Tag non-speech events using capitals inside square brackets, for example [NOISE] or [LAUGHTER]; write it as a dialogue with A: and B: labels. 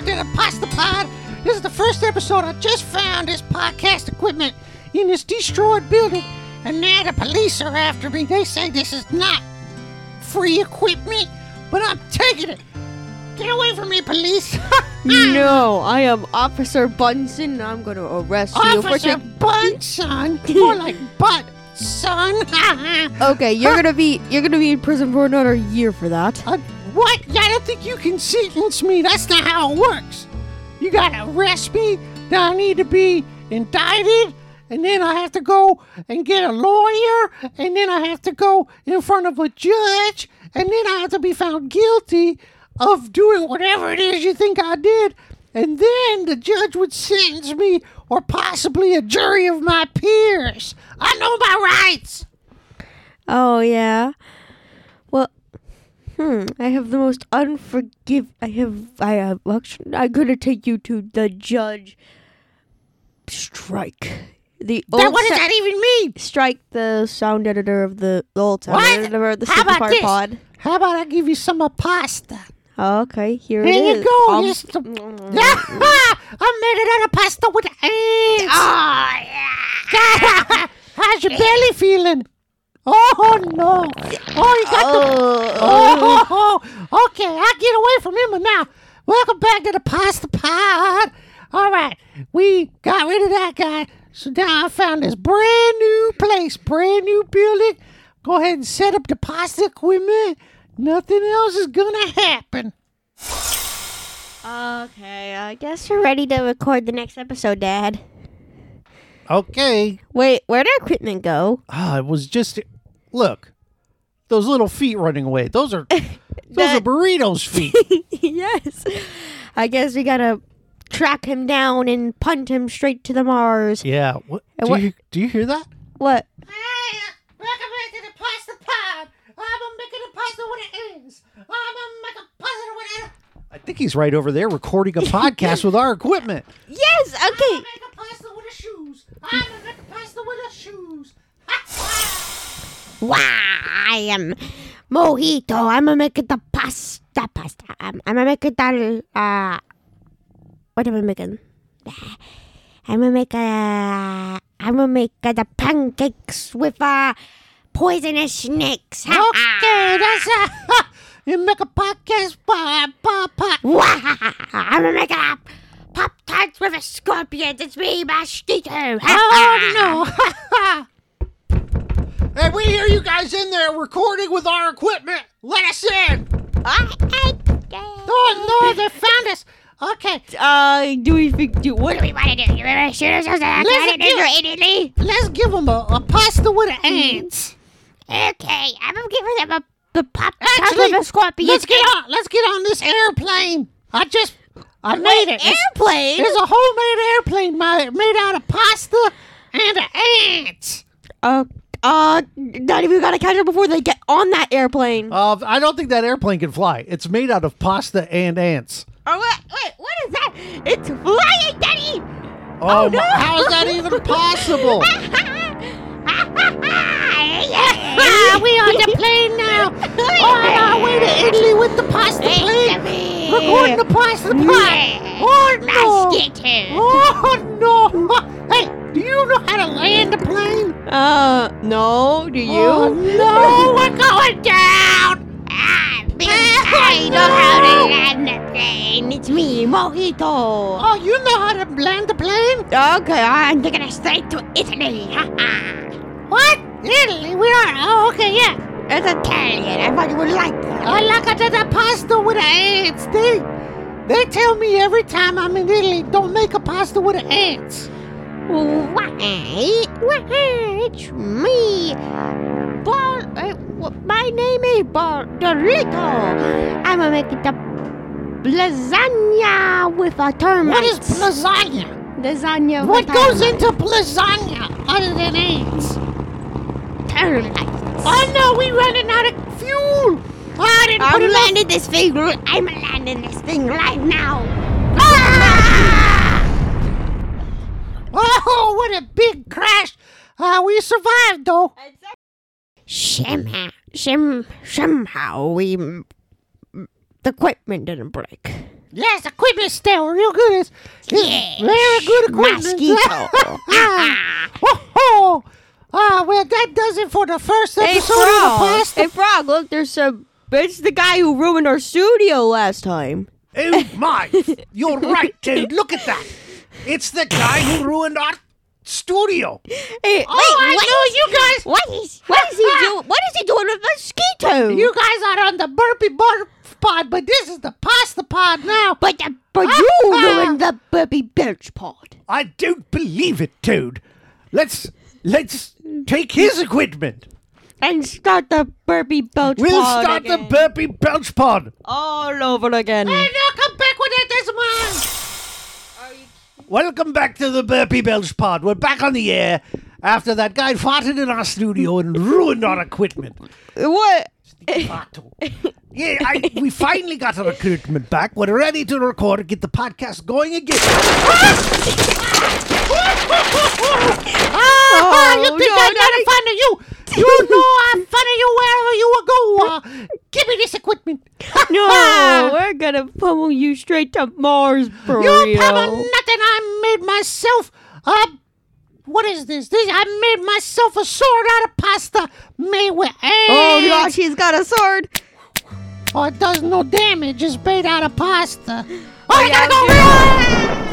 A: welcome to the Pasta Pod. This is the first episode. I just found this podcast equipment in this destroyed building, and now the police are after me. They say this is not free equipment, but I'm taking it. Get away from me, police! [LAUGHS]
B: No, I am Officer Bunsen. and I'm going to arrest you for
A: Officer
B: taking.
A: Bunson, more like [LAUGHS] butt, son. [LAUGHS]
B: Okay, you're gonna be you're gonna be in prison for another year for that.
A: Uh, what? I don't think you can sentence me. That's not how it works. You gotta arrest me. Then I need to be indicted, and then I have to go and get a lawyer, and then I have to go in front of a judge, and then I have to be found guilty of doing whatever it is you think I did. And then the judge would sentence me, or possibly a jury of my peers. I know my rights.
B: Oh yeah. Well, hmm. I have the most unforgive. I have. I have. Actually, I'm gonna take you to the judge. Strike. The
A: That,
B: old
A: what does that even mean?
B: Strike the sound editor of the, the old sound
A: What?
B: editor of the
A: How
B: Super
A: about this?
B: Pod.
A: How about I give you some of pasta?
B: Oh, okay, here
A: Here
B: it
A: you go.
B: Um,
A: Here's the- [LAUGHS] I made it out of pasta with eggs. Oh, yeah. [LAUGHS] How's your belly feeling? Oh, no. Oh, you got the...
B: Oh,
A: Oh, [LAUGHS] okay. I'll get away from him but now. Welcome back to the Pasta Pod. All right. We got rid of that guy. So now I found this brand new place, brand new building. Go ahead and set up the pasta equipment. Nothing else is going to happen.
B: Okay, I guess you're ready to record the next episode, Dad.
A: Okay.
B: Wait, where'd our equipment go?
A: Ah, it was just look. Those little feet running away. Those are [LAUGHS] those
B: That-
A: are burritos feet. [LAUGHS]
B: yes. I guess we gotta track him down and punt him straight to the Mars.
A: yeah. What, do
B: what-
A: you do you hear that?
B: What?
A: Hey, welcome back to the pasta pod. I'm making a pasta when it ends. I'm gonna make a pasta when it I think he's right over there recording a [LAUGHS] podcast with our equipment.
B: Yes, okay.
A: make a pasta with the shoes. I'm gonna make a pasta with the shoes.
B: Wow, I am Mojito. I'm gonna make it the pasta pasta. I'm, I'm gonna make it the, uh, what am I making? I'm gonna make a, I'm gonna make uh, the pancakes with, uh, poisonous snakes.
A: Okay, that's uh, you make a podcast. Pa, pa.
B: Wow, I'm gonna make a Pop Tarts with a scorpion. It's me, Mosquito.
A: Oh no! [LAUGHS] hey, we hear you guys in there recording with our equipment. Let us in. Oh no, they found us. Okay,
B: Uh, do we think, do, what
C: do we want to do? You want to shoot us?
A: Listen,
C: Listen, immediately.
A: let's give them a, a pasta with the ants.
C: Okay, I'm gonna give them a the pop
A: Actually,
C: with a scorpion.
A: let's get on. Let's get on this airplane. I just, I made it.
B: Airplane?
A: There's a homemade airplane made out of pasta and the ants.
B: Uh, uh, not even gotta catch them before they get on that airplane.
A: Uh, I don't think that airplane can fly. It's made out of pasta and ants.
B: Oh, wait, wait, what is that? It's flying, Daddy!
A: Oh,
B: no.
A: how is that even possible?
C: yeah, [LAUGHS] [LAUGHS]
A: we on the plane now. [LAUGHS] On our way to Italy with the pasta plane. Recording the pasta pot. Oh no.
C: Mosquito.
A: Oh no. Hey, do you know how to land a plane?
B: Uh, no, do you?
A: Oh no, we're going down.
C: Ah, I know how to land the plane. It's me, Mojito.
A: Oh, you know how to land the plane?
B: Okay,
C: I'm taking us straight to Italy. Ha ha.
A: What? Italy? We are. Oh, okay, yeah.
C: It's Italian. I thought you would like that.
A: I like it the pasta with the ants. They, they tell me every time I'm in Italy, don't make a pasta with the ants.
C: Why? Why? It's me. Bol- uh, my name is Bordolito. I'm gonna make the lasagna with a termite.
A: What is lasagna?
B: lasagna.
A: What goes into lasagna other than ants?
C: termites?
A: Oh no, we running out of fuel. I didn't
C: I'm landing this thing. I'm landing this thing right now.
A: A big crash! Uh, we survived though.
C: Somehow, some, somehow we, the equipment didn't break.
A: Yes, equipment still real good. It's, it's very good equipment.
D: Mosquito.
A: oh, oh. Ah, well, that does it for the first
B: Hey,
A: episode of the
B: Frog.
A: pasta.
B: Hey, Frog, look, there's some. It's the guy who ruined our studio last time.
E: Oh my! You're right, dude. Look at that. It's the guy who ruined our studio.
B: Hey,
A: oh, I know you guys.
B: What is what is he ah! doing? What is he doing with mosquito?
A: You guys are on the burpy bar pod, but this is the pasta pod now.
B: but the, but ah, you ruined ah! the baby birch pod.
E: I don't believe it, dude. Let's let's take his equipment.
B: And start the burpy belch pod.
E: We'll start
B: again.
E: the burpee belch pod.
B: all over again.
A: Hey, now come back with it. That's mine.
E: Welcome back to the burpee belch pod. We're back on the air after that guy farted in our studio and ruined our equipment.
B: What?
E: Yeah, I, we finally got our equipment back. We're ready to record and get the podcast going again.
A: Ah, you
B: Oh,
A: think
B: no,
A: I'm not fond of you? You [LAUGHS] know I'm fond of you wherever you go. Uh, give me this equipment.
B: No, we're gonna pummel you straight to Mars for
A: You probably nothing. I made myself a. What is this? This I made myself a sword out of pasta made with
B: eggs.
A: Oh
B: gosh, he's got a sword.
A: Oh, it does no damage. It's made out of pasta. Oh, I oh,
B: yeah,
A: gotta go.